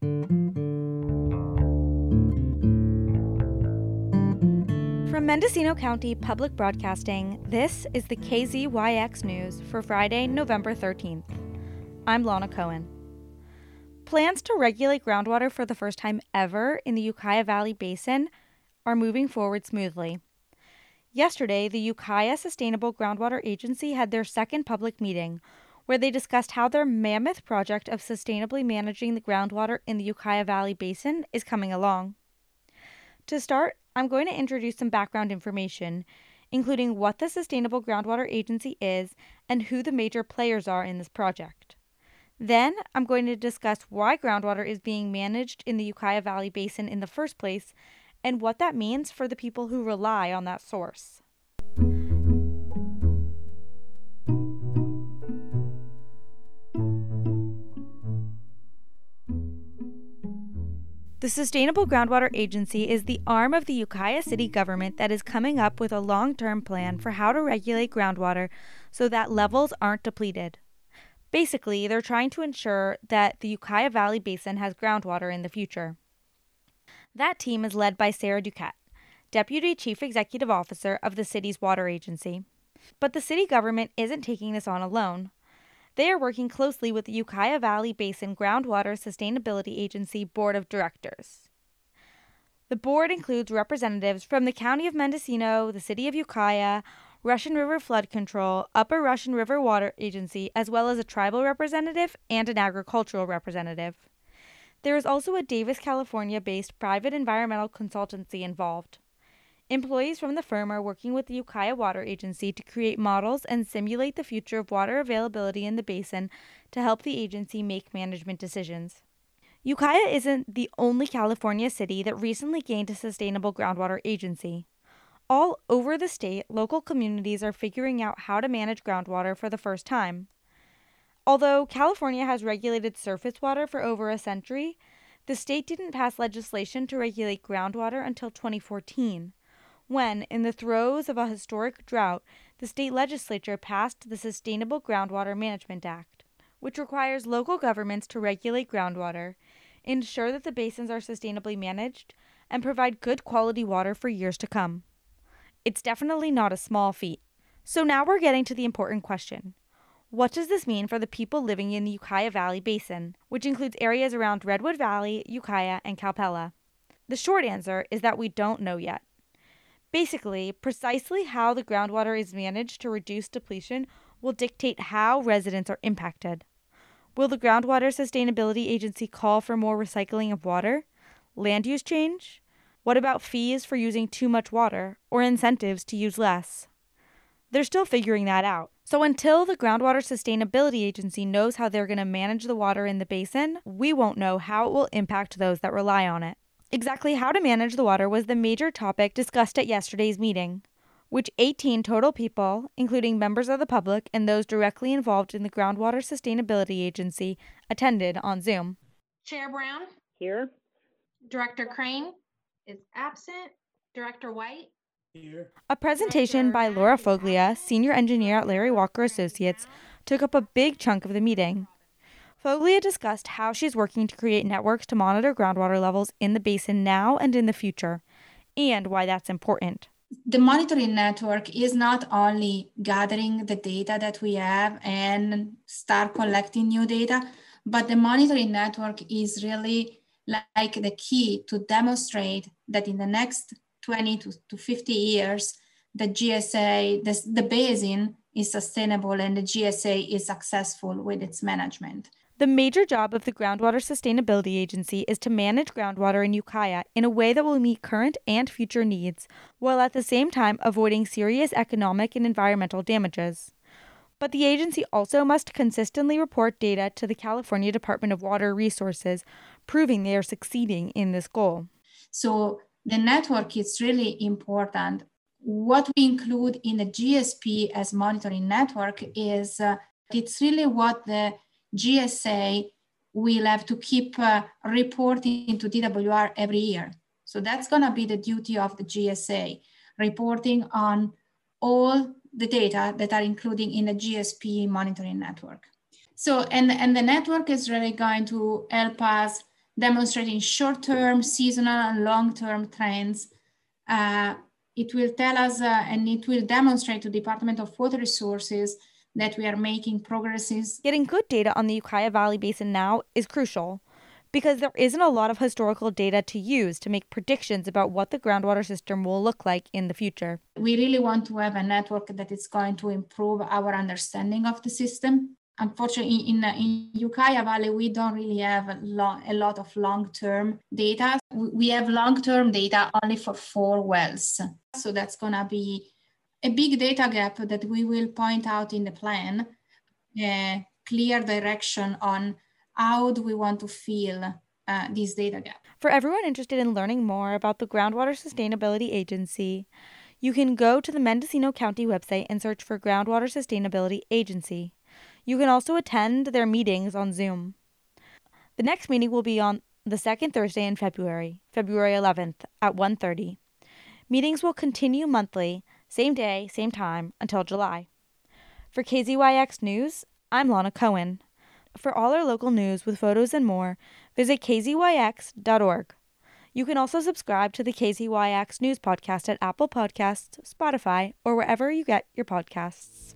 From Mendocino County Public Broadcasting, this is the KZYX News for Friday, November 13th. I'm Lana Cohen. Plans to regulate groundwater for the first time ever in the Ukiah Valley Basin are moving forward smoothly. Yesterday, the Ukiah Sustainable Groundwater Agency had their second public meeting, where they discussed how their mammoth project of sustainably managing the groundwater in the Ukiah Valley Basin is coming along. To start, I'm going to introduce some background information, including what the Sustainable Groundwater Agency is and who the major players are in this project. Then, I'm going to discuss why groundwater is being managed in the Ukiah Valley Basin in the first place and what that means for the people who rely on that source. The Sustainable Groundwater Agency is the arm of the Ukiah City government that is coming up with a long term plan for how to regulate groundwater so that levels aren't depleted. Basically, they're trying to ensure that the Ukiah Valley Basin has groundwater in the future. That team is led by Sarah Dukett, Deputy Chief Executive Officer of the city's water agency. But the city government isn't taking this on alone. They are working closely with the Ukiah Valley Basin Groundwater Sustainability Agency Board of Directors. The board includes representatives from the County of Mendocino, the City of Ukiah, Russian River Flood Control, Upper Russian River Water Agency, as well as a tribal representative and an agricultural representative. There is also a Davis, California based private environmental consultancy involved. Employees from the firm are working with the Ukiah Water Agency to create models and simulate the future of water availability in the basin to help the agency make management decisions. Ukiah isn't the only California city that recently gained a sustainable groundwater agency. All over the state, local communities are figuring out how to manage groundwater for the first time. Although California has regulated surface water for over a century, the state didn't pass legislation to regulate groundwater until 2014 when, in the throes of a historic drought, the state legislature passed the Sustainable Groundwater Management Act, which requires local governments to regulate groundwater, ensure that the basins are sustainably managed, and provide good quality water for years to come. It's definitely not a small feat. So now we're getting to the important question. What does this mean for the people living in the Ukiah Valley Basin, which includes areas around Redwood Valley, Ukiah, and Calpella? The short answer is that we don't know yet. Basically, precisely how the groundwater is managed to reduce depletion will dictate how residents are impacted. Will the Groundwater Sustainability Agency call for more recycling of water? Land use change? What about fees for using too much water or incentives to use less? They're still figuring that out. So until the Groundwater Sustainability Agency knows how they're going to manage the water in the basin, we won't know how it will impact those that rely on it. Exactly how to manage the water was the major topic discussed at yesterday's meeting, which 18 total people, including members of the public and those directly involved in the Groundwater Sustainability Agency, attended on Zoom. Chair Brown, Here. Director Crane is absent. Director White, Here. A presentation by Laura Foglia, senior engineer at Larry Walker Associates, took up a big chunk of the meeting. Foglia discussed how she's working to create networks to monitor groundwater levels in the basin now and in the future, and why that's important. the monitoring network is not only gathering the data that we have and start collecting new data, but the monitoring network is really like the key to demonstrate that in the next 20 to, to 50 years, the GSA, the, the basin is sustainable and the GSA is successful with its management. The major job of the Groundwater Sustainability Agency is to manage groundwater in Ukiah in a way that will meet current and future needs, while at the same time avoiding serious economic and environmental damages. But the agency also must consistently report data to the California Department of Water Resources, proving they are succeeding in this goal. So the network is really important. What we include in the GSP as monitoring network is uh, it's really what the GSA will have to keep uh, reporting to DWR every year. So that's going to be the duty of the GSA, reporting on all the data that are included in the GSP monitoring network. So, and, and the network is really going to help us demonstrating short-term, seasonal, and long-term trends. Uh, it will tell us uh, and it will demonstrate to Department of Water Resources that we are making progresses. Getting good data on the Ukiah Valley Basin now is crucial because there isn't a lot of historical data to use to make predictions about what the groundwater system will look like in the future. We really want to have a network that is going to improve our understanding of the system. Unfortunately, in, in Ukiah Valley, we don't really have a, lo- a lot of long term data. We have long term data only for four wells. So that's going to be a big data gap that we will point out in the plan, a clear direction on how do we want to fill uh, this data gap. For everyone interested in learning more about the Groundwater Sustainability Agency, you can go to the Mendocino County website and search for Groundwater Sustainability Agency. You can also attend their meetings on Zoom. The next meeting will be on the second Thursday in February, February 11th at 1:30. Meetings will continue monthly, same day, same time until July. For KZYX News, I'm Lana Cohen. For all our local news with photos and more, visit kzyx.org. You can also subscribe to the KZYX News Podcast at Apple Podcasts, Spotify, or wherever you get your podcasts.